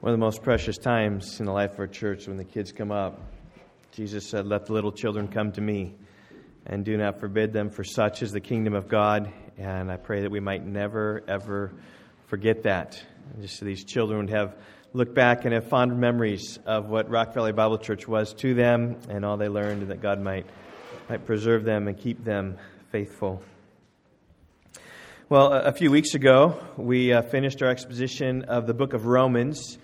One of the most precious times in the life of our church when the kids come up. Jesus said, Let the little children come to me, and do not forbid them, for such is the kingdom of God. And I pray that we might never, ever forget that. And just so these children would have look back and have fond memories of what Rock Valley Bible Church was to them and all they learned, and that God might, might preserve them and keep them faithful. Well, a few weeks ago, we uh, finished our exposition of the book of Romans.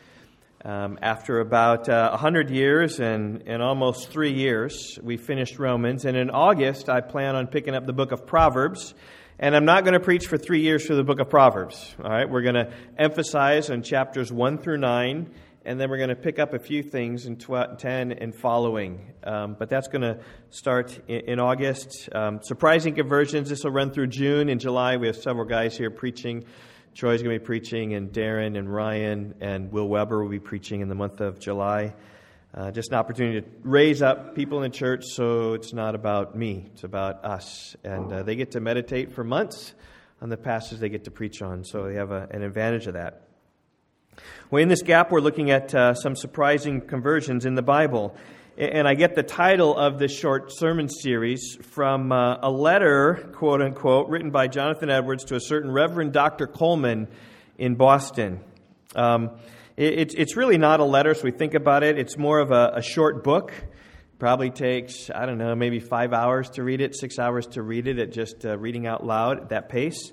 Um, after about uh, 100 years and, and almost three years, we finished Romans. And in August, I plan on picking up the book of Proverbs. And I'm not going to preach for three years through the book of Proverbs. All right, we're going to emphasize on chapters 1 through 9, and then we're going to pick up a few things in 10 and following. Um, but that's going to start in, in August. Um, surprising conversions, this will run through June. In July, we have several guys here preaching. Troy's going to be preaching, and Darren and Ryan and Will Weber will be preaching in the month of July. Uh, just an opportunity to raise up people in the church so it's not about me, it's about us. And uh, they get to meditate for months on the passages they get to preach on, so they have a, an advantage of that. Well, in this gap, we're looking at uh, some surprising conversions in the Bible. And I get the title of this short sermon series from uh, a letter, quote unquote, written by Jonathan Edwards to a certain Reverend Dr. Colman in Boston. Um, it, it's really not a letter, so we think about it. It's more of a, a short book. Probably takes, I don't know, maybe five hours to read it, six hours to read it at just uh, reading out loud at that pace.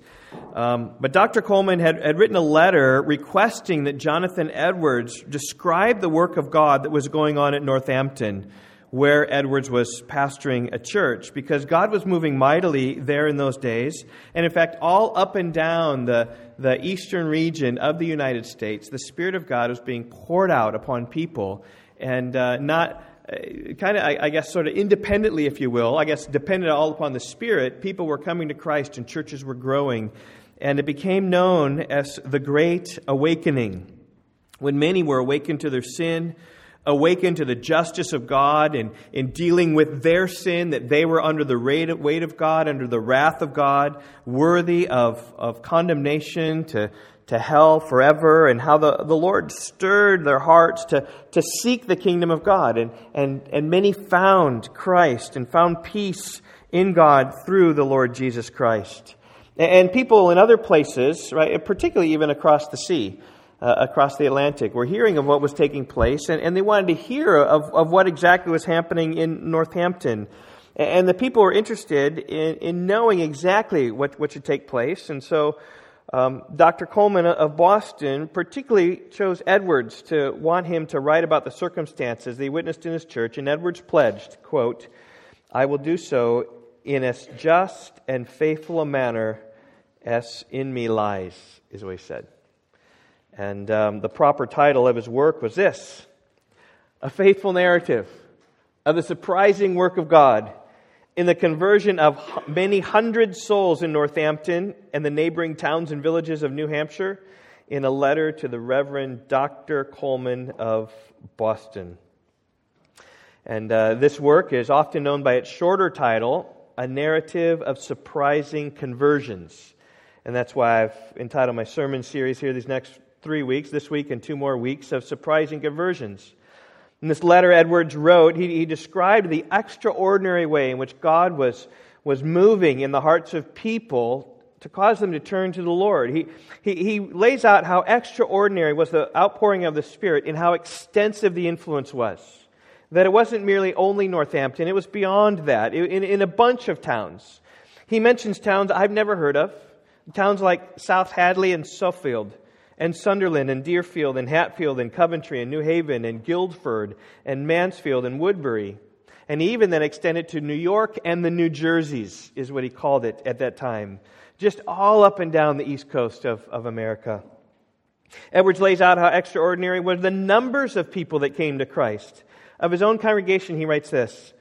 Um, but Dr. Colman had, had written a letter requesting that Jonathan Edwards describe the work of God that was going on at Northampton, where Edwards was pastoring a church, because God was moving mightily there in those days. And in fact, all up and down the, the eastern region of the United States, the Spirit of God was being poured out upon people. And uh, not Uh, kind of, I, I, guess, sort of independently, if you will, I guess, dependent all upon the Spirit, people were coming to Christ and churches were growing. And it became known as the Great Awakening, when many were awakened to their sin, awakened to the justice of God, and in dealing with their sin, that they were under the weight of God, under the wrath of God, worthy of, of condemnation, to, to hell forever, and how the, the Lord stirred their hearts to, to seek the kingdom of God. And, and, and many found Christ and found peace in God through the Lord Jesus Christ. And people in other places, right, particularly even across the sea, uh, across the Atlantic, were hearing of what was taking place, and, and they wanted to hear of, of what exactly was happening in Northampton. And the people were interested in, in knowing exactly what, what should take place. And so um, Dr. Colman of Boston particularly chose Edwards to want him to write about the circumstances they witnessed in his church, and Edwards pledged, quote, I will do so in as just and faithful a manner as in me lies, is what he said. And um, the proper title of his work was this A Faithful Narrative of the Surprising Work of God in the conversion of many hundred souls in Northampton and the neighboring towns and villages of New Hampshire in a letter to the Reverend Dr. Colman of Boston. And uh, this work is often known by its shorter title, A Narrative of Surprising Conversions. And that's why I've entitled my sermon series here these next three weeks, this week and two more weeks, of Surprising Conversions. In this letter Edwards wrote, he, he described the extraordinary way in which God was, was moving in the hearts of people to cause them to turn to the Lord. He, he, he lays out how extraordinary was the outpouring of the Spirit and how extensive the influence was. That it wasn't merely only Northampton, it was beyond that, in, in a bunch of towns. He mentions towns I've never heard of, towns like South Hadley and Suffield and Sunderland and Deerfield and Hatfield and Coventry and New Haven and Guilford and Mansfield and Woodbury. And even then extended to New York and the New Jerseys, is what he called it at that time. Just all up and down the east coast of, of America. Edwards lays out how extraordinary were the numbers of people that came to Christ. Of his own congregation, he writes this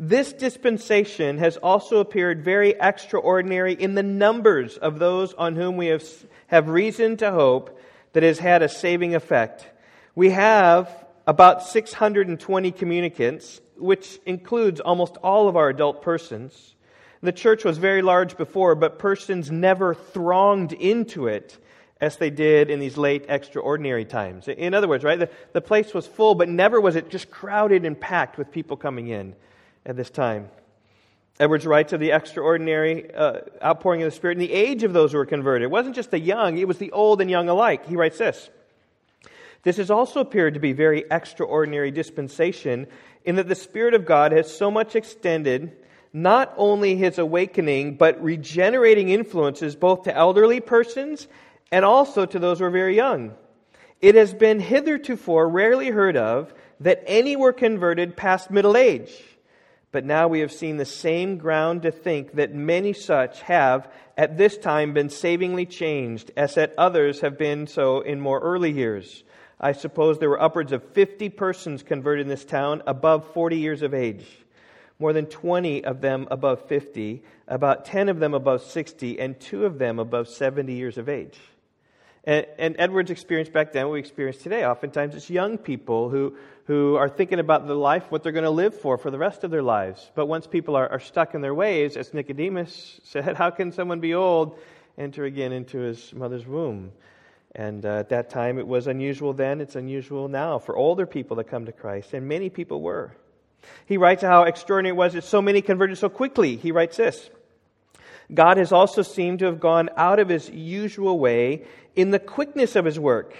This dispensation has also appeared very extraordinary in the numbers of those on whom we have have reason to hope that has had a saving effect. We have about 620 communicants, which includes almost all of our adult persons. The church was very large before, but persons never thronged into it as they did in these late extraordinary times. In other words, right, the, the place was full, but never was it just crowded and packed with people coming in at this time. Edwards writes of the extraordinary uh, outpouring of the Spirit in the age of those who were converted. It wasn't just the young, it was the old and young alike. He writes this This has also appeared to be very extraordinary dispensation in that the Spirit of God has so much extended not only his awakening, but regenerating influences both to elderly persons and also to those who are very young. It has been hitherto rarely heard of that any were converted past middle age. But now we have seen the same ground to think that many such have at this time been savingly changed, as that others have been so in more early years. I suppose there were upwards of 50 persons converted in this town above 40 years of age, more than 20 of them above 50, about 10 of them above 60, and two of them above 70 years of age. And, and Edwards experienced back then what we experience today. Oftentimes it's young people who, who are thinking about the life, what they're going to live for for the rest of their lives. But once people are, are stuck in their ways, as Nicodemus said, how can someone be old enter again into his mother's womb? And uh, at that time, it was unusual then, it's unusual now for older people to come to Christ, and many people were. He writes how extraordinary it was that so many converted so quickly. He writes this God has also seemed to have gone out of his usual way in the quickness of his work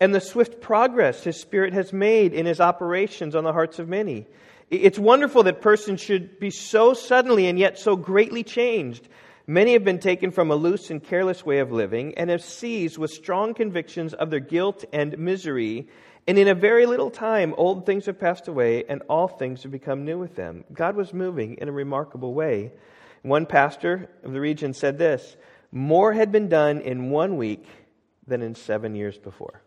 and the swift progress his Spirit has made in his operations on the hearts of many. It's wonderful that persons should be so suddenly and yet so greatly changed. Many have been taken from a loose and careless way of living and have seized with strong convictions of their guilt and misery. And in a very little time, old things have passed away and all things have become new with them. God was moving in a remarkable way. One pastor of the region said this More had been done in one week than in seven years before.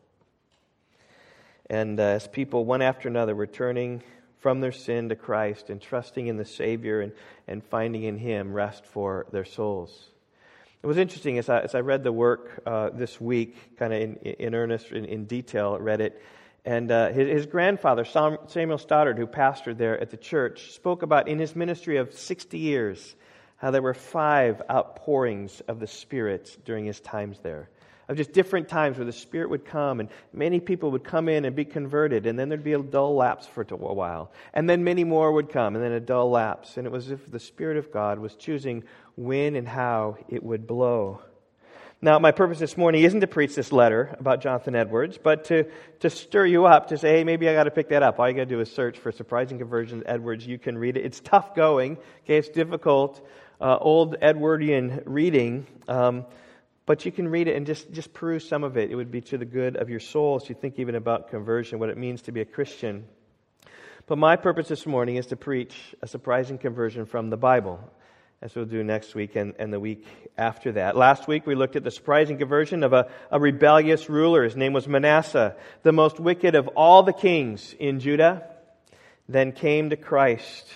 And uh, as people, one after another, were turning from their sin to Christ and trusting in the Savior and, and finding in Him rest for their souls. It was interesting as I, as I read the work uh, this week, kind of in, in earnest, in, in detail, read it. And uh, his, his, grandfather, Samuel Stoddard, who pastored there at the church, spoke about in his ministry of 60 years how there were five outpourings of the Spirit during his times there. Of just different times where the Spirit would come and many people would come in and be converted, and then there'd be a dull lapse for a while. And then many more would come, and then a dull lapse. And it was as if the Spirit of God was choosing when and how it would blow. Now, my purpose this morning isn't to preach this letter about Jonathan Edwards, but to, to stir you up to say, hey, maybe I got to pick that up. All you got to do is search for Surprising Conversions Edwards. You can read it. It's tough going. Okay, it's difficult uh, old Edwardian reading, um, but you can read it and just, just peruse some of it. It would be to the good of your soul as you think even about conversion, what it means to be a Christian. But my purpose this morning is to preach a surprising conversion from the Bible, as we'll do next week and, and the week after that. Last week we looked at the surprising conversion of a, a rebellious ruler. His name was Manasseh, the most wicked of all the kings in Judah, then came to Christ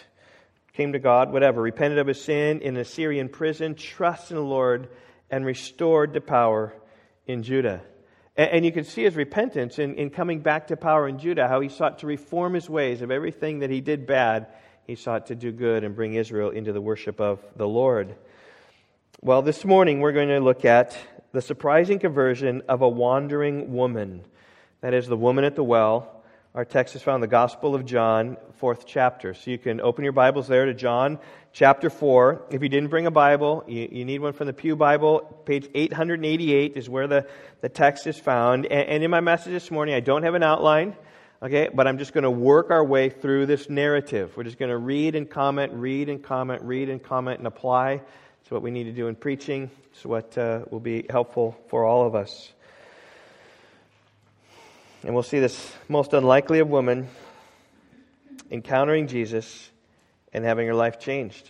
came to God, whatever, repented of his sin in an Assyrian prison, trusted in the Lord, and restored to power in Judah. And, and you can see his repentance in, in coming back to power in Judah, how he sought to reform his ways of everything that he did bad. He sought to do good and bring Israel into the worship of the Lord. Well, this morning we're going to look at the surprising conversion of a wandering woman. That is, the woman at the well our text is found in the Gospel of John, fourth chapter. So you can open your Bibles there to John chapter 4. If you didn't bring a Bible, you, you need one from the Pew Bible. Page 888 is where the, the text is found. And, and in my message this morning, I don't have an outline, okay, but I'm just going to work our way through this narrative. We're just going to read and comment, read and comment, read and comment, and apply. It's what we need to do in preaching. It's what uh, will be helpful for all of us. And we'll see this most unlikely of women encountering Jesus and having her life changed.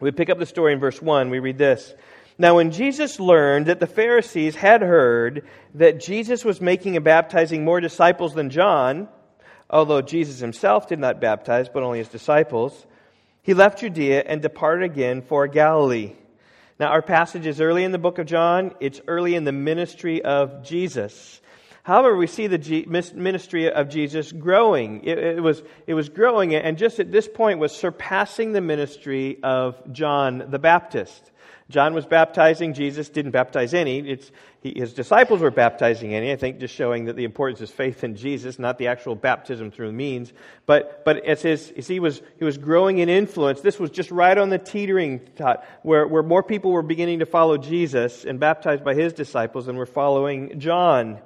We pick up the story in verse 1. We read this. Now, when Jesus learned that the Pharisees had heard that Jesus was making and baptizing more disciples than John, although Jesus himself did not baptize, but only his disciples, he left Judea and departed again for Galilee. Now, our passage is early in the book of John. It's early in the ministry of Jesus. However, we see the ministry of Jesus growing. It, it, was, it was growing, and just at this point was surpassing the ministry of John the Baptist. John was baptizing. Jesus didn't baptize any. It's, he, his disciples were baptizing any. I think just showing that the importance is faith in Jesus, not the actual baptism through means. But, but as, his, as he, was, he was growing in influence, this was just right on the teetering tot, where, where more people were beginning to follow Jesus and baptized by his disciples than were following John.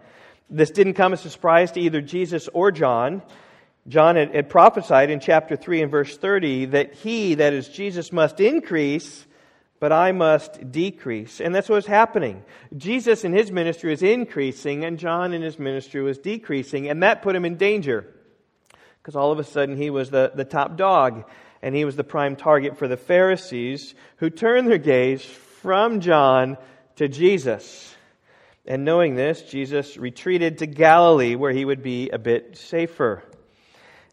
This didn't come as a surprise to either Jesus or John. John had, had prophesied in chapter 3 and verse 30 that he, that is Jesus, must increase but I must decrease. And that's what was happening. Jesus in his ministry was increasing, and John in his ministry was decreasing, and that put him in danger. Because all of a sudden he was the, the top dog, and he was the prime target for the Pharisees, who turned their gaze from John to Jesus. And knowing this, Jesus retreated to Galilee, where he would be a bit safer.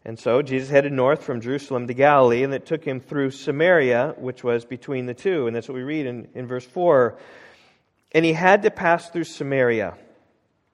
And so Jesus headed north from Jerusalem to Galilee, and it took him through Samaria, which was between the two. And that's what we read in, in verse 4. And he had to pass through Samaria.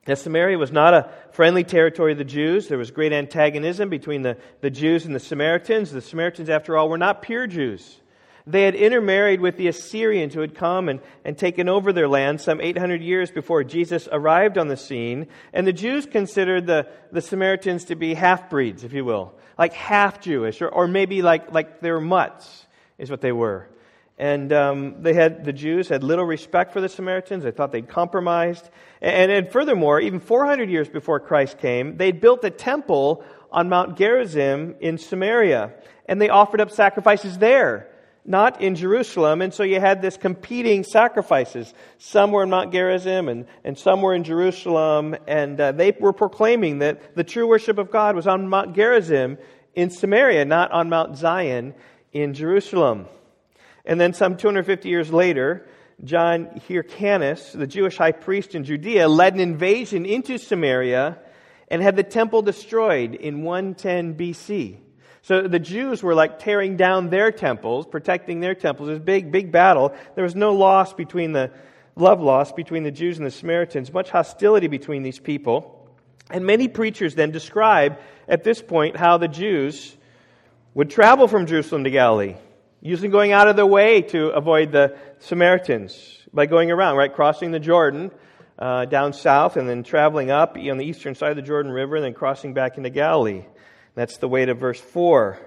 Now, Samaria was not a friendly territory of the Jews. There was great antagonism between the, the Jews and the Samaritans. The Samaritans, after all, were not pure Jews. They had intermarried with the Assyrians who had come and, and taken over their land some 800 years before Jesus arrived on the scene. And the Jews considered the, the Samaritans to be half breeds, if you will, like half Jewish, or, or maybe like, like they were mutts, is what they were. And um, they had, the Jews had little respect for the Samaritans. They thought they'd compromised. And, and furthermore, even 400 years before Christ came, they'd built a temple on Mount Gerizim in Samaria. And they offered up sacrifices there not in Jerusalem. And so you had this competing sacrifices. Some were in Mount Gerizim and, and some were in Jerusalem. And uh, they were proclaiming that the true worship of God was on Mount Gerizim in Samaria, not on Mount Zion in Jerusalem. And then some 250 years later, John Hyrcanus, the Jewish high priest in Judea, led an invasion into Samaria and had the temple destroyed in 110 BC. So the Jews were like tearing down their temples, protecting their temples. It was a big, big battle. There was no loss between the, love loss between the Jews and the Samaritans, much hostility between these people. And many preachers then describe at this point how the Jews would travel from Jerusalem to Galilee, usually going out of their way to avoid the Samaritans by going around, right? Crossing the Jordan uh, down south and then traveling up on the eastern side of the Jordan River and then crossing back into Galilee. That's the weight of verse 4.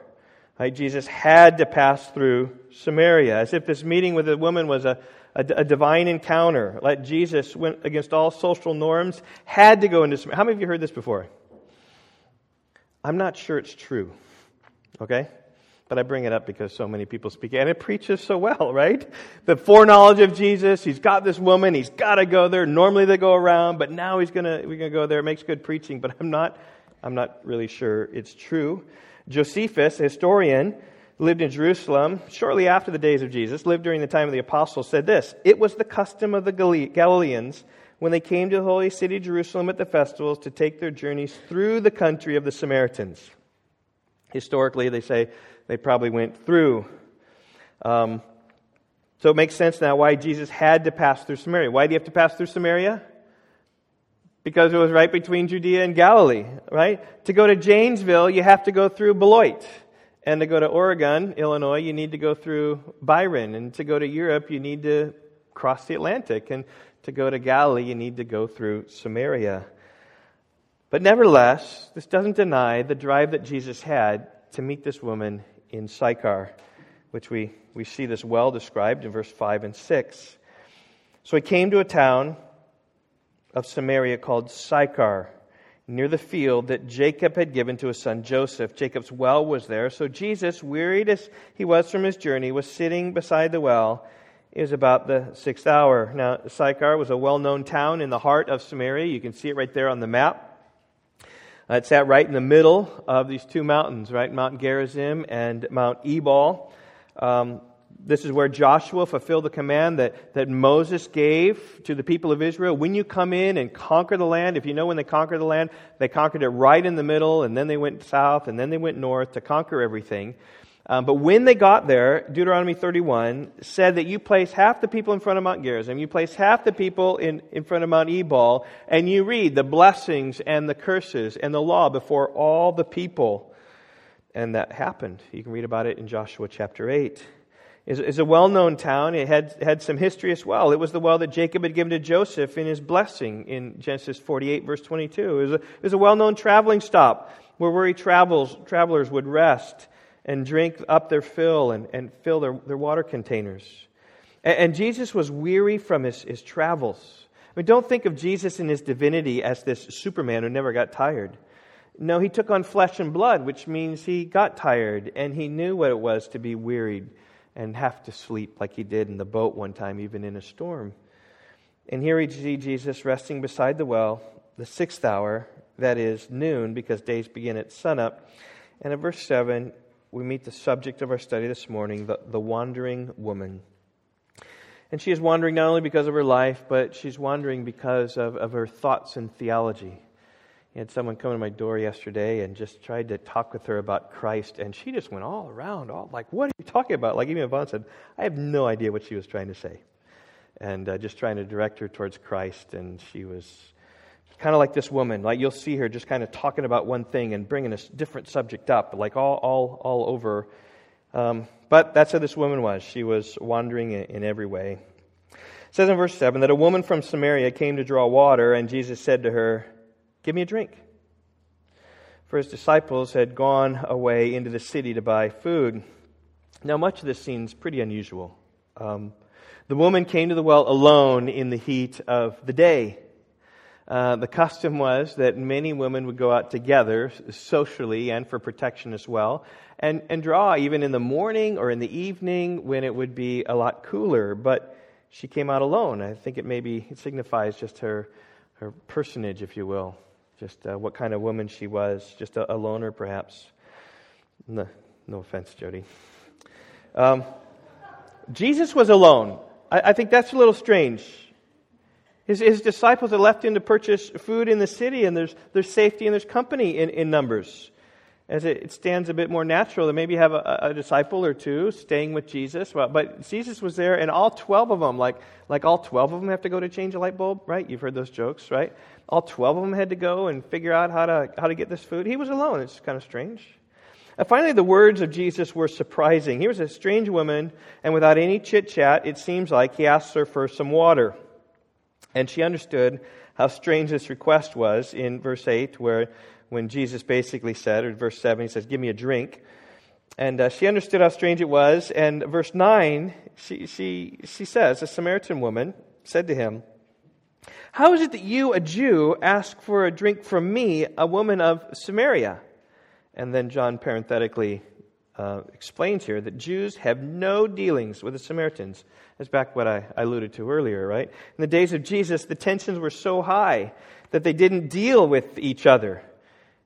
Right? Jesus had to pass through Samaria, as if this meeting with the woman was a, a, a divine encounter. Like Jesus went against all social norms, had to go into Samaria. How many of you heard this before? I'm not sure it's true. Okay? But I bring it up because so many people speak it, and it preaches so well, right? The foreknowledge of Jesus, he's got this woman, he's got to go there. Normally they go around, but now he's gonna, we're gonna go there. It makes good preaching, but I'm not I'm not really sure it's true. Josephus, a historian, lived in Jerusalem shortly after the days of Jesus, lived during the time of the apostles, said this It was the custom of the Galileans when they came to the holy city Jerusalem at the festivals to take their journeys through the country of the Samaritans. Historically, they say they probably went through. Um, so it makes sense now why Jesus had to pass through Samaria. Why do you have to pass through Samaria? Because it was right between Judea and Galilee, right? To go to Janesville, you have to go through Beloit. And to go to Oregon, Illinois, you need to go through Byron. And to go to Europe, you need to cross the Atlantic. And to go to Galilee, you need to go through Samaria. But nevertheless, this doesn't deny the drive that Jesus had to meet this woman in Sychar, which we, we see this well described in verse 5 and 6. So he came to a town of Samaria called Sychar, near the field that Jacob had given to his son Joseph. Jacob's well was there. So Jesus, wearied as he was from his journey, was sitting beside the well. It was about the sixth hour. Now, Sychar was a well known town in the heart of Samaria. You can see it right there on the map. Uh, it sat right in the middle of these two mountains, right? Mount Gerizim and Mount Ebal. Um, this is where Joshua fulfilled the command that, that Moses gave to the people of Israel. When you come in and conquer the land, if you know when they conquered the land, they conquered it right in the middle, and then they went south, and then they went north to conquer everything. Um, but when they got there, Deuteronomy 31 said that you place half the people in front of Mount Gerizim, you place half the people in, in front of Mount Ebal, and you read the blessings and the curses and the law before all the people. And that happened. You can read about it in Joshua chapter 8 is, a well known town. It had, had some history as well. It was the well that Jacob had given to Joseph in his blessing in Genesis 48, verse 22. It was a, a well known traveling stop where weary travels, travelers would rest and drink up their fill and, and fill their, their water containers. And, and Jesus was weary from his, his travels. I mean, don't think of Jesus in his divinity as this Superman who never got tired. No, he took on flesh and blood, which means he got tired and he knew what it was to be wearied and have to sleep like he did in the boat one time, even in a storm. And here we see Jesus resting beside the well, the sixth hour, that is noon, because days begin at sunup. And in verse 7, we meet the subject of our study this morning, the, the wandering woman. And she is wandering not only because of her life, but she's wandering because of, of her thoughts and theology. I had someone come to my door yesterday and just tried to talk with her about Christ, and she just went all around, all like, "What are you talking about?" Like even Yvonne said, "I have no idea what she was trying to say," and uh, just trying to direct her towards Christ. And she was kind of like this woman. Like you'll see her just kind of talking about one thing and bringing a different subject up, like all all all over. Um, but that's how this woman was. She was wandering in, in every way. It says in verse seven that a woman from Samaria came to draw water, and Jesus said to her. Give me a drink. For his disciples had gone away into the city to buy food. Now, much of this seems pretty unusual. Um, the woman came to the well alone in the heat of the day. Uh, the custom was that many women would go out together socially and for protection as well, and, and draw even in the morning or in the evening when it would be a lot cooler. But she came out alone. I think it maybe it signifies just her, her personage, if you will just uh, what kind of woman she was, just a, a loner perhaps. No, no offense, Jody. Um, Jesus was alone. I, I, think that's a little strange. His, his disciples had left him to purchase food in the city, and there's, there's safety and there's company in, in numbers. As it, stands a bit more natural to maybe have a, a, disciple or two staying with Jesus. Well, but Jesus was there, and all 12 of them, like, like all 12 of them have to go to change a light bulb, right? You've heard those jokes, right? all 12 of them had to go and figure out how to, how to get this food. He was alone. It's kind of strange. And finally, the words of Jesus were surprising. Here was a strange woman, and without any chit chat, it seems like he asked her for some water. And she understood how strange this request was in verse 8, where when Jesus basically said, or verse 7, he says, Give me a drink. And uh, she understood how strange it was. And verse 9, she, she, she says, A Samaritan woman said to him, how is it that you, a Jew, ask for a drink from me, a woman of Samaria? And then John parenthetically uh, explains here that Jews have no dealings with the Samaritans. That's back what I, I alluded to earlier, right? In the days of Jesus, the tensions were so high that they didn't deal with each other.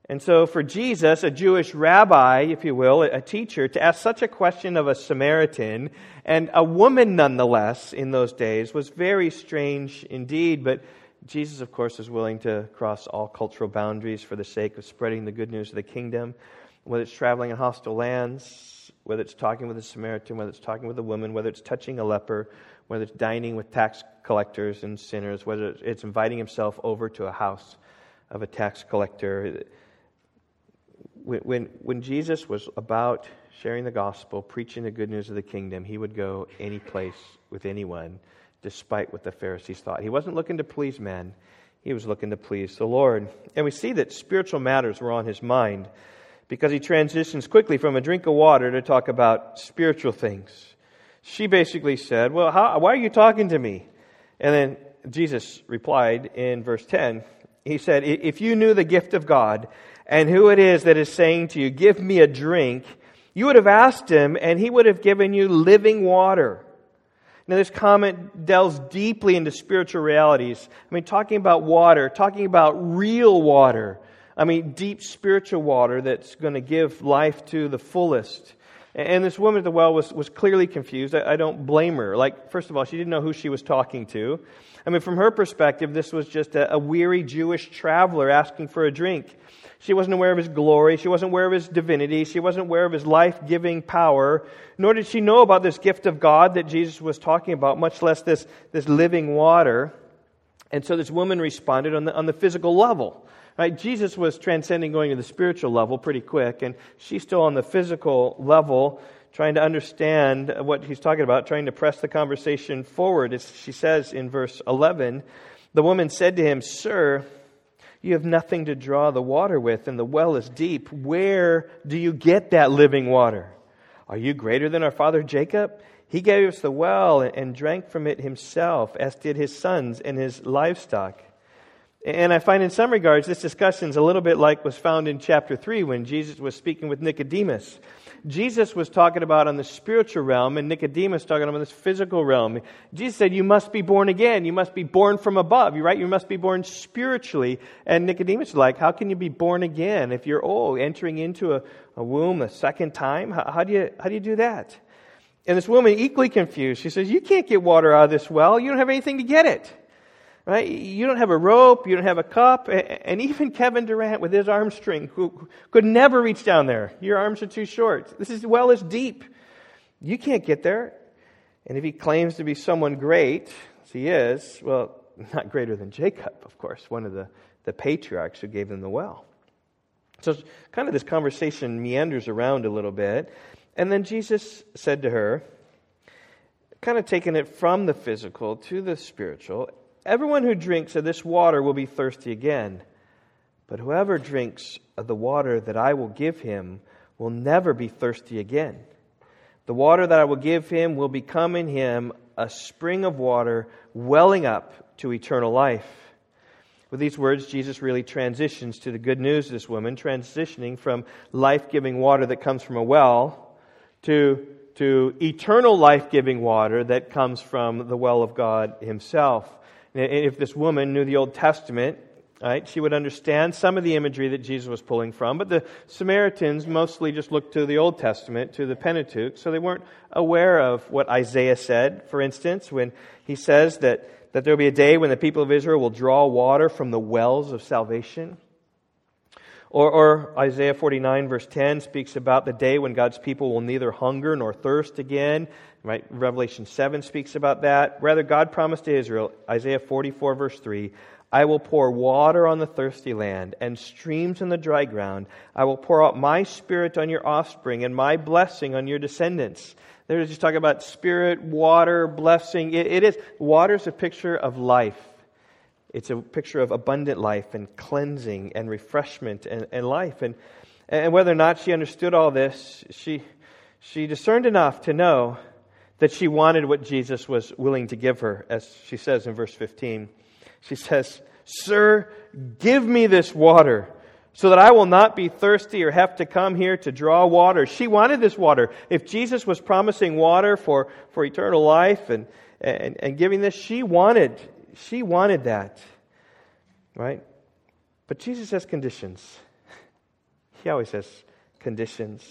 And so, for Jesus, a Jewish rabbi, if you will, a teacher, to ask such a question of a Samaritan, and a woman nonetheless in those days, was very strange indeed. But Jesus, of course, is willing to cross all cultural boundaries for the sake of spreading the good news of the kingdom, whether it's traveling in hostile lands, whether it's talking with a Samaritan, whether it's talking with a woman, whether it's touching a leper, whether it's dining with tax collectors and sinners, whether it's inviting himself over to a house of a tax collector when, when, when Jesus was about sharing the gospel, preaching the good news of the kingdom, he would go any place with anyone, despite what the Pharisees thought. He wasn't looking to please men, he was looking to please the Lord. And we see that spiritual matters were on his mind because he transitions quickly from a drink of water to talk about spiritual things. She basically said, Well, how, why are you talking to me? And then Jesus replied in verse 10. He said, If you knew the gift of God and who it is that is saying to you, Give me a drink, you would have asked him, and he would have given you living water. Now, this comment delves deeply into spiritual realities. I mean, talking about water, talking about real water. I mean, deep spiritual water that's going to give life to the fullest. And this woman at the well was, was clearly confused. I, I don't blame her. Like, first of all, she didn't know who she was talking to. I mean, from her perspective, this was just a, a weary Jewish traveler asking for a drink. She wasn't aware of his glory. She wasn't aware of his divinity. She wasn't aware of his life giving power. Nor did she know about this gift of God that Jesus was talking about, much less this, this living water. And so this woman responded on the, on the physical level. Right? Jesus was transcending going to the spiritual level pretty quick, and she's still on the physical level, trying to understand what he's talking about, trying to press the conversation forward. As she says in verse 11, the woman said to him, Sir, you have nothing to draw the water with, and the well is deep. Where do you get that living water? Are you greater than our father Jacob? He gave us the well and drank from it himself, as did his sons and his livestock. And I find in some regards this discussion is a little bit like was found in chapter 3 when Jesus was speaking with Nicodemus. Jesus was talking about on the spiritual realm, and Nicodemus talking about this physical realm. Jesus said, You must be born again. You must be born from above. You're right? You must be born spiritually. And Nicodemus is like, How can you be born again if you're old, entering into a, a womb a second time? How, how, do you, how do you do that? And this woman, equally confused, she says, You can't get water out of this well. You don't have anything to get it. Right? You don't have a rope, you don't have a cup, and even Kevin Durant with his arm string who could never reach down there. Your arms are too short. This is well is deep. You can't get there. And if he claims to be someone great, as he is, well, not greater than Jacob, of course, one of the, the patriarchs who gave them the well. So kind of this conversation meanders around a little bit. And then Jesus said to her, kind of taking it from the physical to the spiritual, Everyone who drinks of this water will be thirsty again, but whoever drinks of the water that I will give him will never be thirsty again. The water that I will give him will become in him a spring of water welling up to eternal life. With these words, Jesus really transitions to the good news of this woman, transitioning from life giving water that comes from a well to, to eternal life giving water that comes from the well of God Himself. If this woman knew the Old Testament, right, she would understand some of the imagery that Jesus was pulling from. But the Samaritans mostly just looked to the Old Testament, to the Pentateuch, so they weren't aware of what Isaiah said, for instance, when he says that, that there will be a day when the people of Israel will draw water from the wells of salvation. Or, or, Isaiah 49, verse 10, speaks about the day when God's people will neither hunger nor thirst again. Right? Revelation 7 speaks about that. Rather, God promised to Israel, Isaiah 44, verse 3, I will pour water on the thirsty land and streams on the dry ground. I will pour out my spirit on your offspring and my blessing on your descendants. They're just talking about spirit, water, blessing. it, it is. Water is a picture of life. It's a picture of abundant life and cleansing and refreshment and, and life. And, and whether or not she understood all this, she, she discerned enough to know that she wanted what Jesus was willing to give her, as she says in verse 15. She says, Sir, give me this water so that I will not be thirsty or have to come here to draw water. She wanted this water. If Jesus was promising water for, for eternal life and, and, and giving this, she wanted she wanted that, right? But Jesus has conditions. He always has conditions.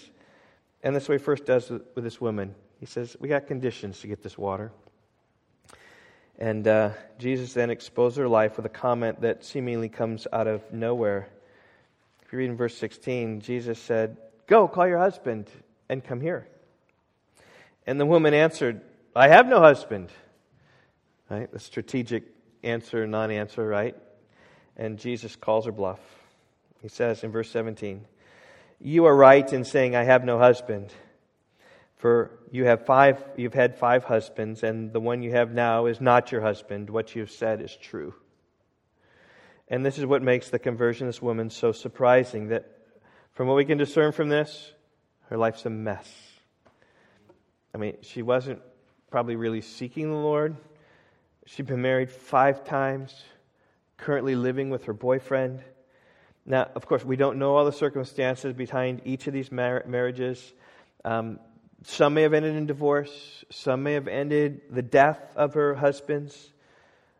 And that's what he first does with, this woman. He says, We got conditions to get this water. And uh, Jesus then exposed her life with a comment that seemingly comes out of nowhere. If you read in verse 16, Jesus said, Go, call your husband and come here. And the woman answered, I have no husband. Right? The strategic answer, non answer, right? And Jesus calls her bluff. He says in verse 17, You are right in saying, I have no husband. For you have five, you've had five husbands, and the one you have now is not your husband. What you've said is true. And this is what makes the conversion of this woman so surprising that from what we can discern from this, her life's a mess. I mean, she wasn't probably really seeking the Lord. She'd been married five times, currently living with her boyfriend. Now, of course, we don't know all the circumstances behind each of these mar- marriages. Um, some may have ended in divorce, some may have ended the death of her husbands.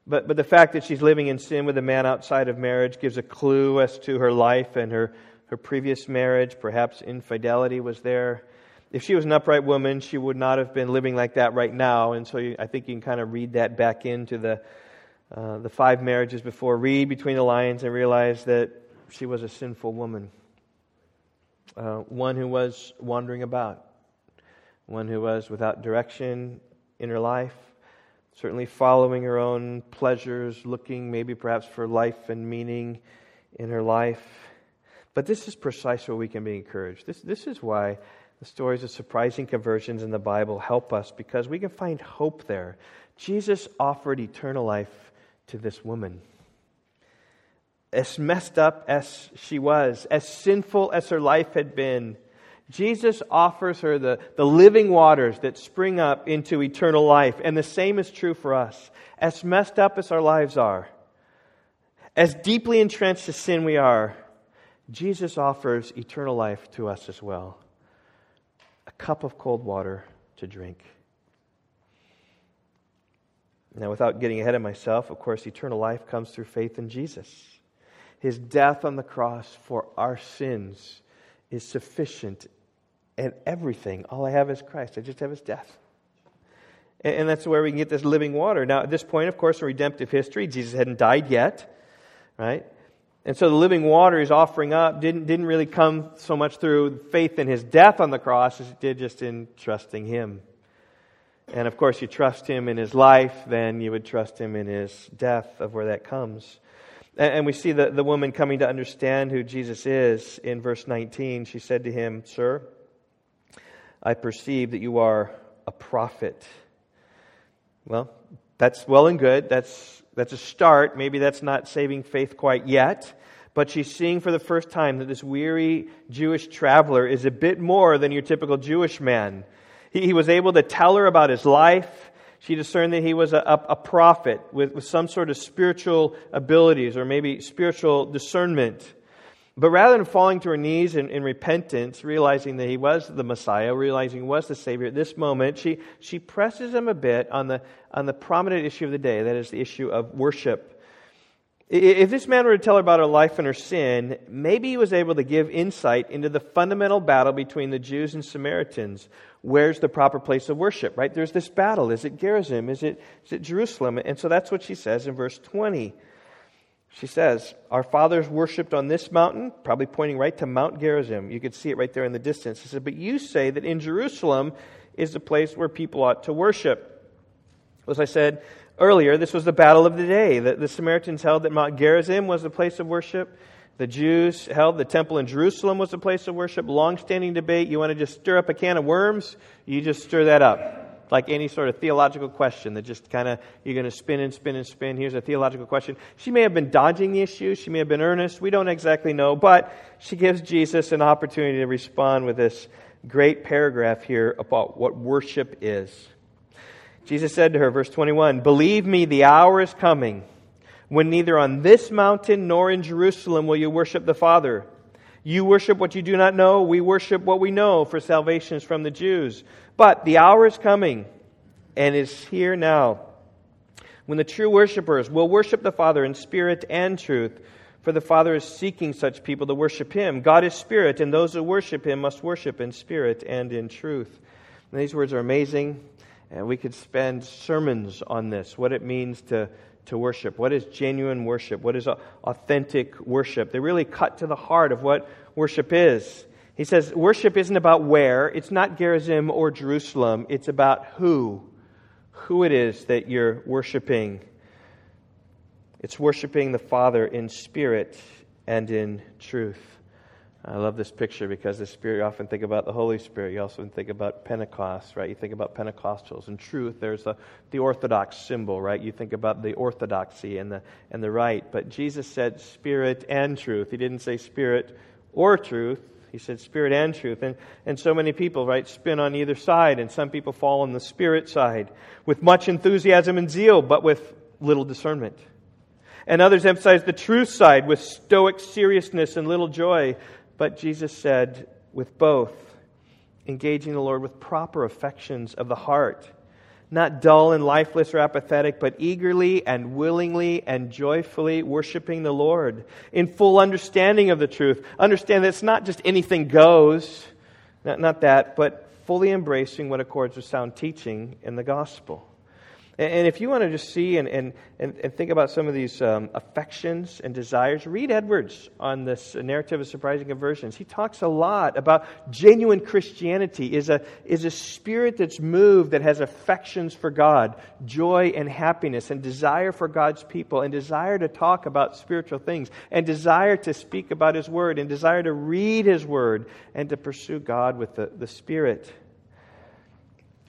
But, but the fact that she's living in sin with a man outside of marriage gives a clue as to her life and her, her previous marriage. Perhaps infidelity was there. If she was an upright woman, she would not have been living like that right now. And so you, I think you can kind of read that back into the, uh, the five marriages before. Read between the lines and realize that she was a sinful woman, uh, one who was wandering about, one who was without direction in her life, certainly following her own pleasures, looking maybe perhaps for life and meaning in her life. But this is precisely where we can be encouraged. This, this is why the stories of surprising conversions in the Bible help us because we can find hope there. Jesus offered eternal life to this woman. As messed up as she was, as sinful as her life had been, Jesus offers her the, the living waters that spring up into eternal life. And the same is true for us. As messed up as our lives are, as deeply entrenched as sin we are, Jesus offers eternal life to us as well a cup of cold water to drink. Now, without getting ahead of myself, of course, eternal life comes through faith in Jesus. His death on the cross for our sins is sufficient, and everything, all I have is Christ. I just have his death. And that's where we can get this living water. Now, at this point, of course, in redemptive history, Jesus hadn't died yet, right? And so the living water he's offering up didn't, didn't really come so much through faith in his death on the cross as it did just in trusting him. And of course, you trust him in his life, then you would trust him in his death, of where that comes. And, and we see the, the woman coming to understand who Jesus is in verse 19. She said to him, Sir, I perceive that you are a prophet. Well, that's well and good. That's that's a start. Maybe that's not saving faith quite yet. But she's seeing for the first time that this weary Jewish traveler is a bit more than your typical Jewish man. He, he was able to tell her about his life. She discerned that he was a, a, a prophet with, with some sort of spiritual abilities or maybe spiritual discernment. But rather than falling to her knees in, in, repentance, realizing that he was the Messiah, realizing he was the Savior, at this moment, she, she presses him a bit on the, on the prominent issue of the day, that is the issue of worship. If this man were to tell her about her life and her sin, maybe he was able to give insight into the fundamental battle between the Jews and Samaritans. Where's the proper place of worship, right? There's this battle. Is it Gerizim? Is it, is it Jerusalem? And so that's what she says in verse 20. She says, Our fathers worshipped on this mountain, probably pointing right to Mount Gerizim. You could see it right there in the distance. She said, But you say that in Jerusalem is the place where people ought to worship. As I said earlier, this was the battle of the day. The, the Samaritans held that Mount Gerizim was the place of worship. The Jews held the temple in Jerusalem was the place of worship. Long standing debate. You want to just stir up a can of worms? You just stir that up like any sort of theological question that just kind of you're going to spin and spin and spin. Here's a theological question. She may have been dodging the issue, she may have been earnest. We don't exactly know, but she gives Jesus an opportunity to respond with this great paragraph here about what worship is. Jesus said to her, verse 21, Believe me, the hour is coming when neither on this mountain nor in Jerusalem will you worship the Father. You worship what you do not know. We worship what we know, for salvation is from the Jews. But the hour is coming and is here now when the true worshippers will worship the Father in spirit and truth. For the Father is seeking such people to worship Him. God is spirit, and those who worship Him must worship in spirit and in truth. And these words are amazing, and we could spend sermons on this what it means to, to worship. What is genuine worship? What is authentic worship? They really cut to the heart of what worship is. He says, worship isn't about where, it's not Gerizim or Jerusalem, it's about who, who it is that you're worshiping. It's worshiping the Father in spirit and in truth. I love this picture because the Spirit, you often think about the Holy Spirit. You also think about Pentecost, right? You think about Pentecostals. In truth, there's the, the Orthodox symbol, right? You think about the orthodoxy and the, and the right. But Jesus said Spirit and truth. He didn't say Spirit or truth. He said spirit and truth. And, and so many people, right, spin on either side, and some people fall on the spirit side with much enthusiasm and zeal, but with little discernment. And others emphasize the truth side with stoic seriousness and little joy. But Jesus said, with both, engaging the Lord with proper affections of the heart not dull and lifeless or apathetic, but eagerly and willingly and joyfully worshiping the Lord in full understanding of the truth. Understand that it's not just anything goes, not, not that, but fully embracing what accords with sound teaching in the gospel. And if you want to just see and, and, and think about some of these um, affections and desires, read Edwards on this narrative of surprising conversions. He talks a lot about genuine Christianity is a, is a spirit that's moved, that has affections for God, joy and happiness, and desire for God's people, and desire to talk about spiritual things, and desire to speak about His Word, and desire to read His Word, and to pursue God with the, the Spirit.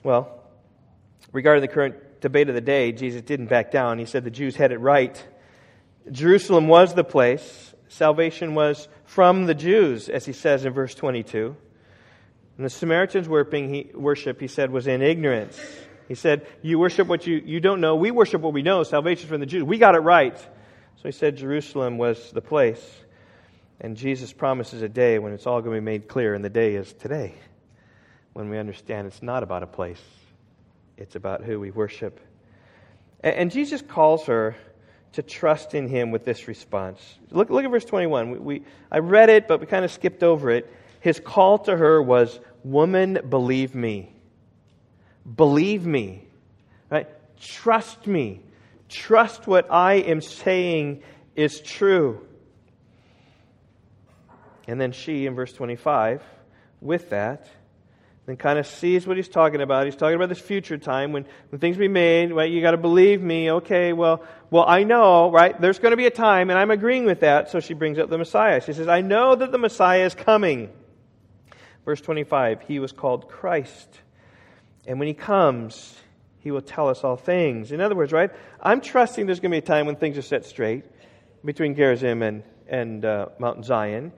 Well, regarding the current debate of the day, Jesus didn't back down. He said the Jews had it right. Jerusalem was the place. Salvation was from the Jews, as he says in verse 22. And the Samaritans worship, he said, was in ignorance. He said, You worship what you, you don't know. We worship what we know. Salvation from the Jews. We got it right. So he said Jerusalem was the place. And Jesus promises a day when it's all going to be made clear, and the day is today, when we understand it's not about a place, it's about who we worship. And Jesus calls her to trust in him with this response. Look, look at verse 21. We, we, I read it, but we kind of skipped over it. His call to her was, Woman, believe me. Believe me. Right? Trust me. Trust what I am saying is true. And then she, in verse 25, with that, then kind of sees what he's talking about. He's talking about this future time when, when things be made, right? You got to believe me. Okay, well, well, I know, right? There's going to be a time, and I'm agreeing with that. So she brings up the Messiah. She says, I know that the Messiah is coming. Verse 25, he was called Christ. And when he comes, he will tell us all things. In other words, right? I'm trusting there's going to be a time when things are set straight between Gerizim and, and uh, Mount Zion.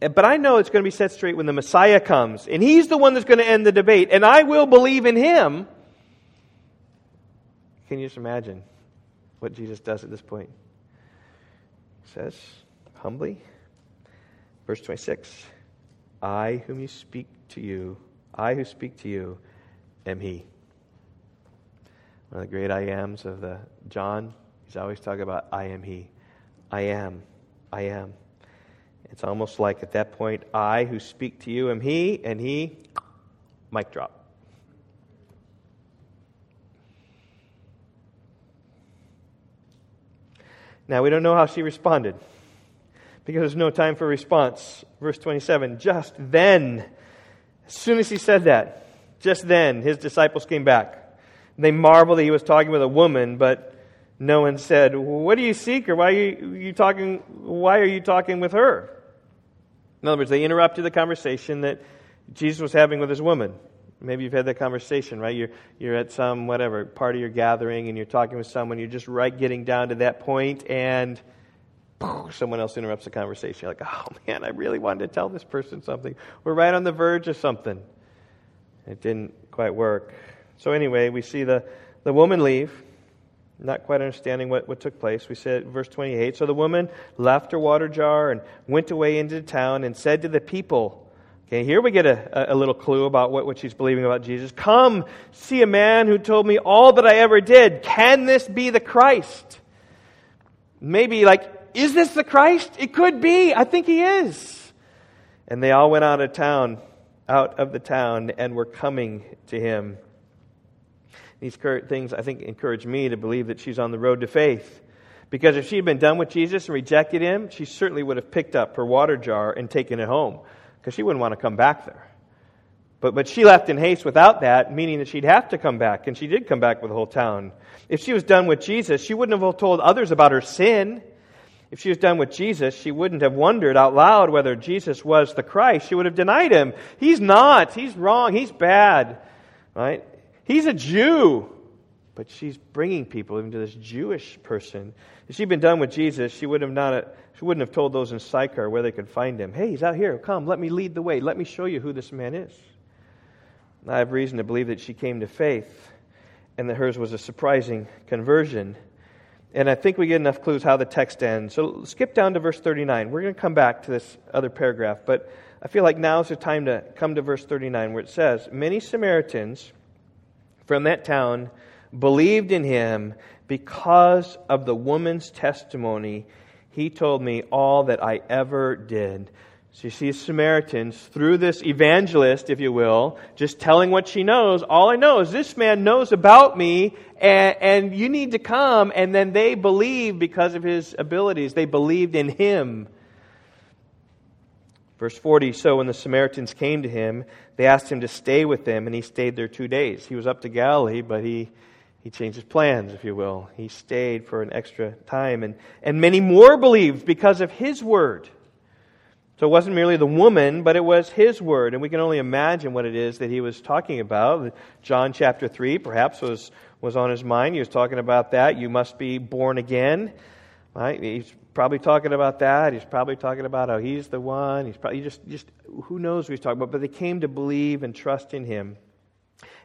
But I know it's going to be set straight when the Messiah comes. And he's the one that's going to end the debate. And I will believe in him. Can you just imagine what Jesus does at this point? He says, humbly, verse 26 I whom you speak to you, I who speak to you, am he. One of the great I ams of the John, he's always talking about I am he. I am. I am. It's almost like at that point, I who speak to you am he, and he, mic drop. Now, we don't know how she responded because there's no time for response. Verse 27 Just then, as soon as he said that, just then, his disciples came back. They marveled that he was talking with a woman, but no one said, What do you seek? Or why are you, you talking, why are you talking with her? In other words, they interrupted the conversation that Jesus was having with his woman. Maybe you've had that conversation, right? You're, you're at some, whatever, party or gathering, and you're talking with someone, you're just right getting down to that point, and someone else interrupts the conversation. You're like, oh man, I really wanted to tell this person something. We're right on the verge of something. It didn't quite work. So, anyway, we see the, the woman leave not quite understanding what, what took place. We said, verse 28 So the woman left her water jar and went away into the town and said to the people, Okay, here we get a, a little clue about what, what she's believing about Jesus. Come, see a man who told me all that I ever did. Can this be the Christ? Maybe like, is this the Christ? It could be. I think he is. And they all went out of town, out of the town, and were coming to him. These things, I think, encourage me to believe that she's on the road to faith. Because if she had been done with Jesus and rejected him, she certainly would have picked up her water jar and taken it home, because she wouldn't want to come back there. But, but she left in haste without that, meaning that she'd have to come back, and she did come back with the whole town. If she was done with Jesus, she wouldn't have told others about her sin. If she was done with Jesus, she wouldn't have wondered out loud whether Jesus was the Christ. She would have denied him. He's not. He's wrong. He's bad. Right? He's a Jew. But she's bringing people even to this Jewish person. If she'd been done with Jesus, she would have not, she wouldn't have told those in Sychar where they could find him. Hey, he's out here. Come, let me lead the way. Let me show you who this man is. I have reason to believe that she came to faith and that hers was a surprising conversion. And I think we get enough clues how the text ends. So skip down to verse 39. We're going to come back to this other paragraph, but I feel like now is the time to come to verse 39 where it says, Many Samaritans from that town believed in him because of the woman's testimony. He told me all that I ever did. So you see Samaritans, through this evangelist, if you will, just telling what she knows. All I know is this man knows about me, and, and you need to come. And then they believe because of his abilities. They believed in him. Verse 40 So when the Samaritans came to him, they asked him to stay with them, and he stayed there two days. He was up to Galilee, but he, he changed his plans, if you will. He stayed for an extra time. And, and many more believed because of his word. So it wasn't merely the woman, but it was his word. And we can only imagine what it is that he was talking about. John chapter 3 perhaps was, was on his mind. He was talking about that. You must be born again. Right? He's probably talking about that. He's probably talking about how he's the one. He's probably just, just who knows what he's talking about. But they came to believe and trust in him.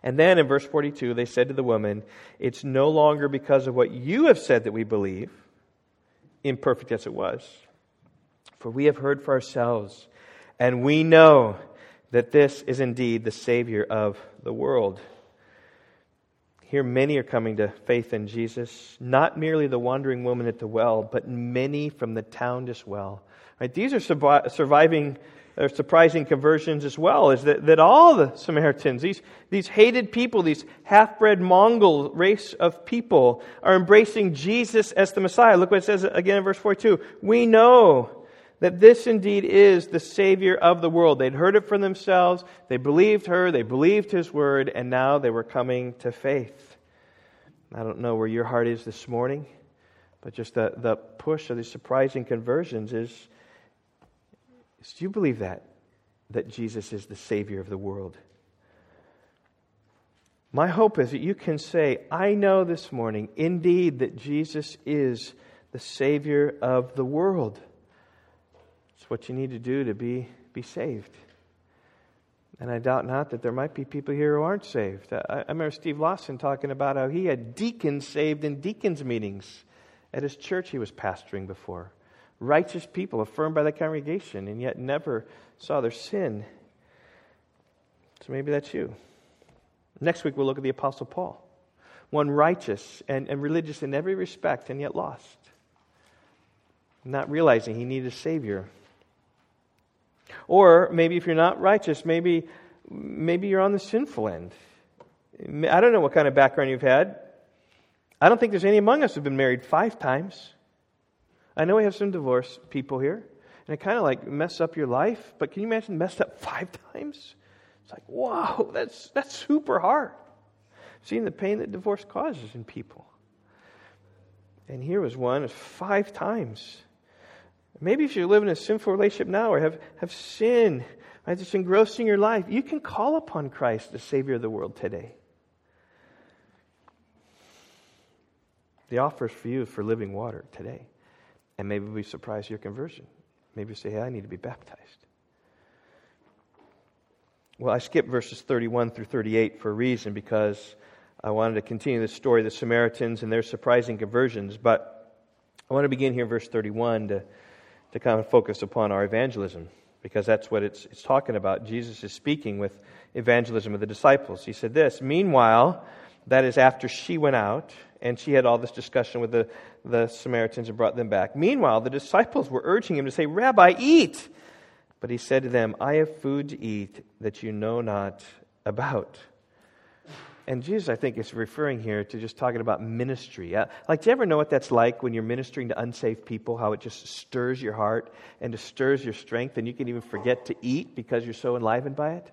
And then in verse 42, they said to the woman, It's no longer because of what you have said that we believe, imperfect as it was for we have heard for ourselves, and we know that this is indeed the Savior of the world. Here, many are coming to faith in Jesus, not merely the wandering woman at the well, but many from the town as well. Right? These are surviving or surprising conversions as well, is that, that all the Samaritans, these, these hated people, these half bred Mongol race of people, are embracing Jesus as the Messiah. Look what it says again in verse 42. We know that this indeed is the Savior of the world. They'd heard it for themselves, they believed her, they believed his word, and now they were coming to faith. I don't know where your heart is this morning, but just the, the push of these surprising conversions is, is do you believe that? That Jesus is the Savior of the world? My hope is that you can say, I know this morning, indeed, that Jesus is the Savior of the world. What you need to do to be, be saved. And I doubt not that there might be people here who aren't saved. I, I remember Steve Lawson talking about how he had deacons saved in deacons' meetings at his church he was pastoring before. Righteous people affirmed by the congregation and yet never saw their sin. So maybe that's you. Next week we'll look at the Apostle Paul. One righteous and, and religious in every respect and yet lost. Not realizing he needed a Savior. Or maybe if you're not righteous, maybe, maybe you're on the sinful end. I don't know what kind of background you've had. I don't think there's any among us who've been married five times. I know we have some divorced people here, and it kind of like mess up your life. But can you imagine messed up five times? It's like, wow, that's that's super hard. Seeing the pain that divorce causes in people. And here was one five times. Maybe if you're living a sinful relationship now or have, have sin right, engrossing your life, you can call upon Christ, the Savior of the world, today. The offer is for you for living water today. And maybe we surprise your conversion. Maybe you say, hey, I need to be baptized. Well, I skipped verses 31 through 38 for a reason because I wanted to continue the story of the Samaritans and their surprising conversions. But I want to begin here in verse 31 to to kind of focus upon our evangelism because that's what it's, it's talking about. Jesus is speaking with evangelism of the disciples. He said this Meanwhile, that is after she went out and she had all this discussion with the, the Samaritans and brought them back. Meanwhile, the disciples were urging him to say, Rabbi, eat. But he said to them, I have food to eat that you know not about. And Jesus, I think, is referring here to just talking about ministry. Uh, like, do you ever know what that's like when you're ministering to unsaved people? How it just stirs your heart and just stirs your strength, and you can even forget to eat because you're so enlivened by it?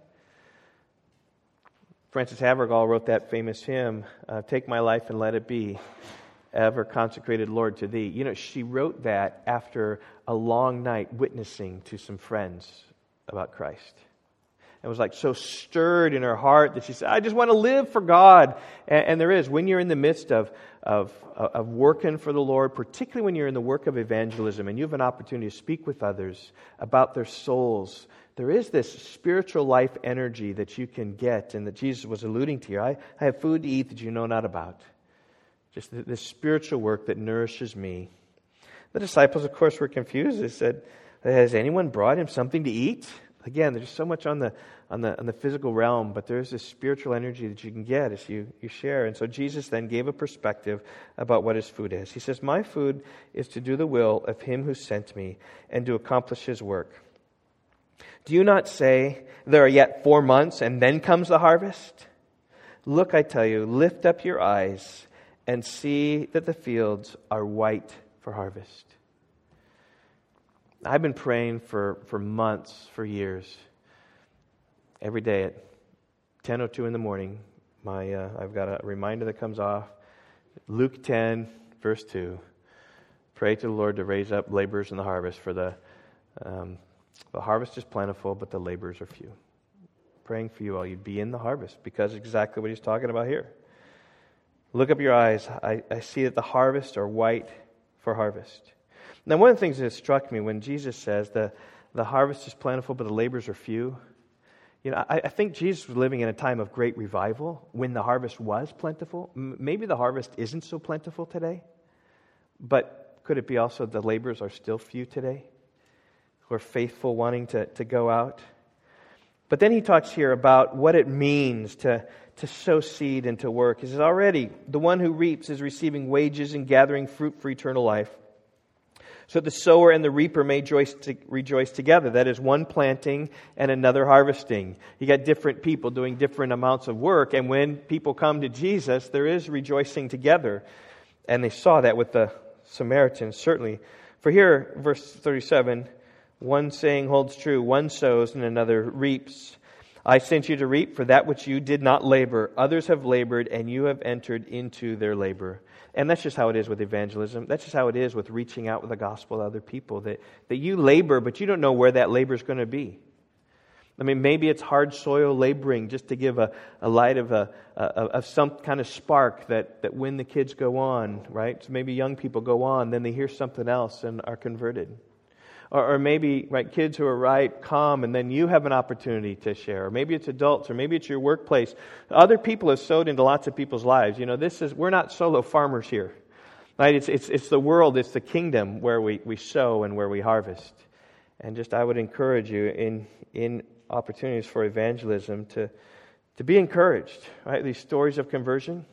Frances Havergal wrote that famous hymn, uh, Take My Life and Let It Be, ever consecrated Lord to Thee. You know, she wrote that after a long night witnessing to some friends about Christ and was like so stirred in her heart that she said, I just want to live for God. And, and, there is, when you're in the midst of, of, of working for the Lord, particularly when you're in the work of evangelism and you have an opportunity to speak with others about their souls, there is this spiritual life energy that you can get and that Jesus was alluding to here. I, I have food to eat that you know not about. Just this spiritual work that nourishes me. The disciples, of course, were confused. They said, Has anyone brought him something to eat? Again, there's so much on the, on the, on the physical realm, but there's this spiritual energy that you can get as you, you share. And so Jesus then gave a perspective about what his food is. He says, My food is to do the will of him who sent me and to accomplish his work. Do you not say, There are yet four months, and then comes the harvest? Look, I tell you, lift up your eyes and see that the fields are white for harvest. I've been praying for, for months, for years. Every day at 10.02 in the morning, my, uh, I've got a reminder that comes off. Luke 10, verse 2. Pray to the Lord to raise up laborers in the harvest, for the, um, the harvest is plentiful, but the laborers are few. Praying for you all, you'd be in the harvest, because exactly what he's talking about here. Look up your eyes. I, I see that the harvest are white for harvest. Now, one of the things that struck me when Jesus says the, the harvest is plentiful, but the labors are few, you know, I, I think Jesus was living in a time of great revival when the harvest was plentiful. M- maybe the harvest isn't so plentiful today, but could it be also the laborers are still few today who are faithful, wanting to, to go out? But then he talks here about what it means to, to sow seed and to work. He says, Already, the one who reaps is receiving wages and gathering fruit for eternal life so the sower and the reaper may rejoice together. That is one planting and another harvesting. You got different people doing different amounts of work, and when people come to Jesus, there is rejoicing together. And they saw that with the Samaritans, certainly. For here, verse 37, one saying holds true one sows and another reaps. I sent you to reap for that which you did not labor. Others have labored, and you have entered into their labor. And that's just how it is with evangelism. That's just how it is with reaching out with the gospel to other people. That, that you labor, but you don't know where that labor is going to be. I mean, maybe it's hard soil laboring just to give a, a light of, a, a, of some kind of spark that, that when the kids go on, right? So maybe young people go on, then they hear something else and are converted. Or, or, maybe right kids who are right come and then you have an opportunity to share. Or maybe it's adults or maybe it's your workplace. Other people have sowed into lots of people's lives. You know this is we're not solo farmers here right? It's, it's, it's the world it's the kingdom where we, we sow and where we harvest. And just i would encourage you in in opportunities for evangelism to to be encouraged right? These stories of conversion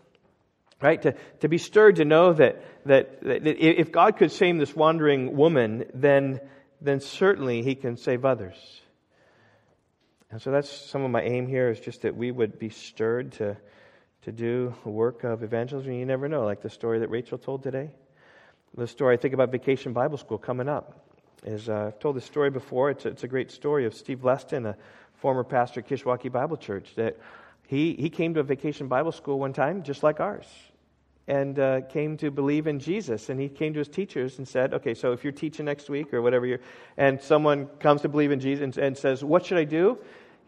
right? To, to be stirred to know that, that, that if god could save this wandering woman then then certainly he can save others. And so that's some of my aim here is just that we would be stirred to, to do the work of evangelism. You never know, like the story that Rachel told today. The story I think about Vacation Bible School coming up is uh, I've told this story before. It's a, it's a great story of Steve Leston, a former pastor at Kishwaukee Bible Church, that he, he came to a Vacation Bible School one time just like ours and uh, came to believe in Jesus. And he came to his teachers and said, Okay, so if you're teaching next week or whatever you're, and someone comes to believe in Jesus and, and says, What should I do?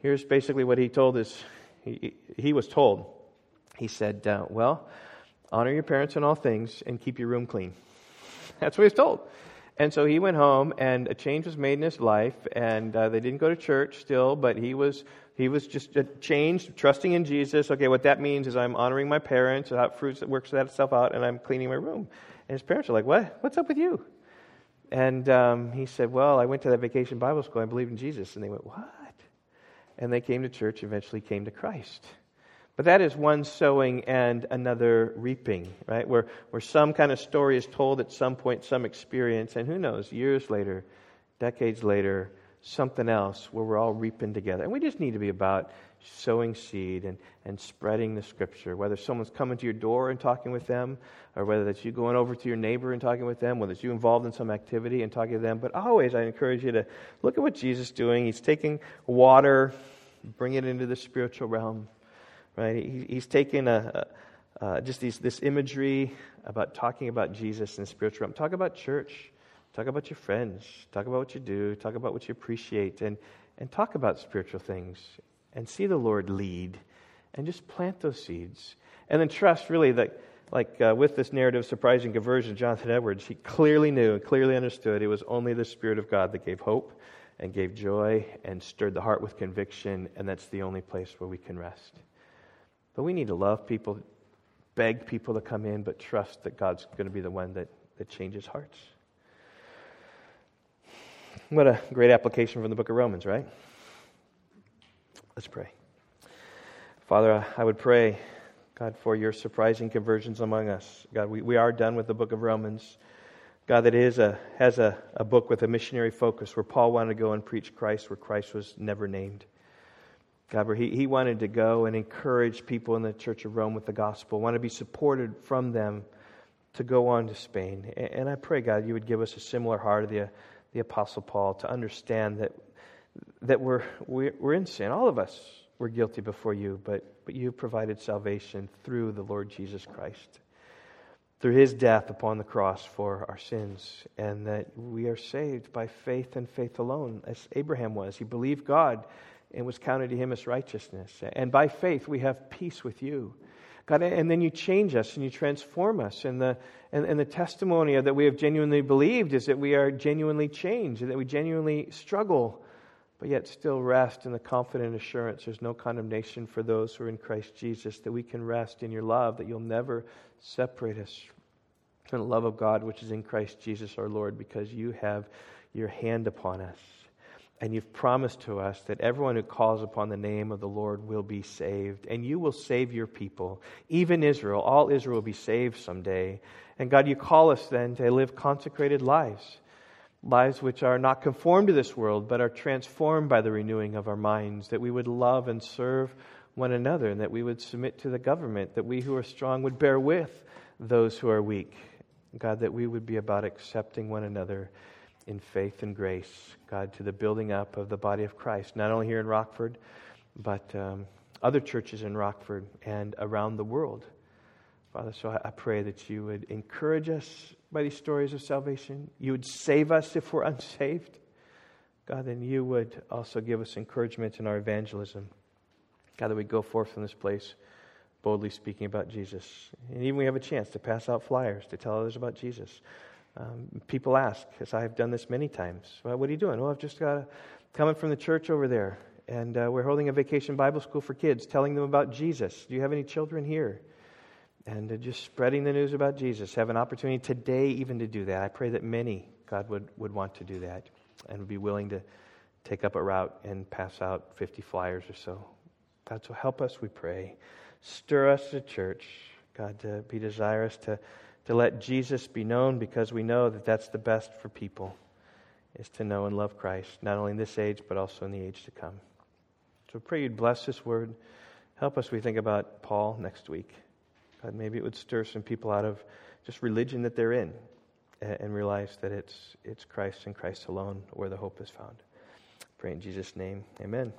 Here's basically what he told his, he, he was told. He said, uh, Well, honor your parents in all things and keep your room clean. That's what he was told. And so he went home, and a change was made in his life, and uh, they didn't go to church still, but he was he was just changed, trusting in Jesus. Okay, what that means is I'm honoring my parents, that fruits that works that itself out, and I'm cleaning my room. And his parents are like, "What? What's up with you?" And um, he said, "Well, I went to that vacation Bible school. I believe in Jesus." And they went, "What?" And they came to church. Eventually, came to Christ. But that is one sowing and another reaping, right? Where where some kind of story is told at some point, some experience, and who knows, years later, decades later something else where we're all reaping together. And we just need to be about sowing seed and, and spreading the scripture, whether someone's coming to your door and talking with them, or whether that's you going over to your neighbor and talking with them, whether it's you involved in some activity and talking to them. But always, I encourage you to look at what Jesus is doing. He's taking water, bring it into the spiritual realm. Right? He, he's taking a, a uh, just these, this imagery about talking about Jesus in the spiritual realm. Talk about church. Talk about your friends. Talk about what you do. Talk about what you appreciate. And, and talk about spiritual things. And see the Lord lead. And just plant those seeds. And then trust, really, that, like uh, with this narrative of surprising conversion, Jonathan Edwards, he clearly knew and clearly understood it was only the Spirit of God that gave hope and gave joy and stirred the heart with conviction. And that's the only place where we can rest. But we need to love people, beg people to come in, but trust that God's going to be the one that, that changes hearts. What a great application from the book of Romans, right? Let's pray. Father, I would pray, God, for your surprising conversions among us. God, we, we are done with the book of Romans. God, that is a, has a, a book with a missionary focus where Paul wanted to go and preach Christ where Christ was never named. God, where he, he wanted to go and encourage people in the Church of Rome with the gospel, want to be supported from them to go on to Spain. And, and I pray, God, you would give us a similar heart of the, the Apostle Paul to understand that, that we're, we're, in sin. All of us were guilty before you, but, but you provided salvation through the Lord Jesus Christ through his death upon the cross for our sins, and that we are saved by faith and faith alone, as Abraham was. He believed God and was counted to him as righteousness. And by faith, we have peace with you. God, and then you change us and you transform us. And the, and, and the testimony that we have genuinely believed is that we are genuinely changed and that we genuinely struggle, but yet still rest in the confident assurance there's no condemnation for those who are in Christ Jesus, that we can rest in your love, that you'll never separate us from the love of God which is in Christ Jesus our Lord, because you have your hand upon us. And you've promised to us that everyone who calls upon the name of the Lord will be saved. And you will save your people, even Israel. All Israel will be saved someday. And God, you call us then to live consecrated lives. Lives which are not conformed to this world, but are transformed by the renewing of our minds. That we would love and serve one another, and that we would submit to the government. That we who are strong would bear with those who are weak. God, that we would be about accepting one another in faith and grace, God, to the building up of the body of Christ, not only here in Rockford, but um, other churches in Rockford and around the world. Father, so I, pray that you would encourage us by these stories of salvation. You would save us if we're unsaved. God, then you would also give us encouragement in our evangelism. God, that we go forth from this place boldly speaking about Jesus. And even we have a chance to pass out flyers to tell others about Jesus. Um, people ask, as I have done this many times, well, what are you doing? Well, I've just got a, coming from the church over there, and uh, we're holding a vacation Bible school for kids, telling them about Jesus. Do you have any children here? And uh, just spreading the news about Jesus. Have an opportunity today even to do that. I pray that many, God, would, would want to do that and would be willing to take up a route and pass out 50 flyers or so. God, so help us, we pray. Stir us to church, God, to be desirous to to let Jesus be known because we know that that's the best for people is to know and love Christ, not only in this age, but also in the age to come. So pray you'd bless this word. Help us we think about Paul next week. God, maybe it would stir some people out of just religion that they're in and realize that it's, it's Christ and Christ alone where the hope is found. Pray in Jesus' name. Amen.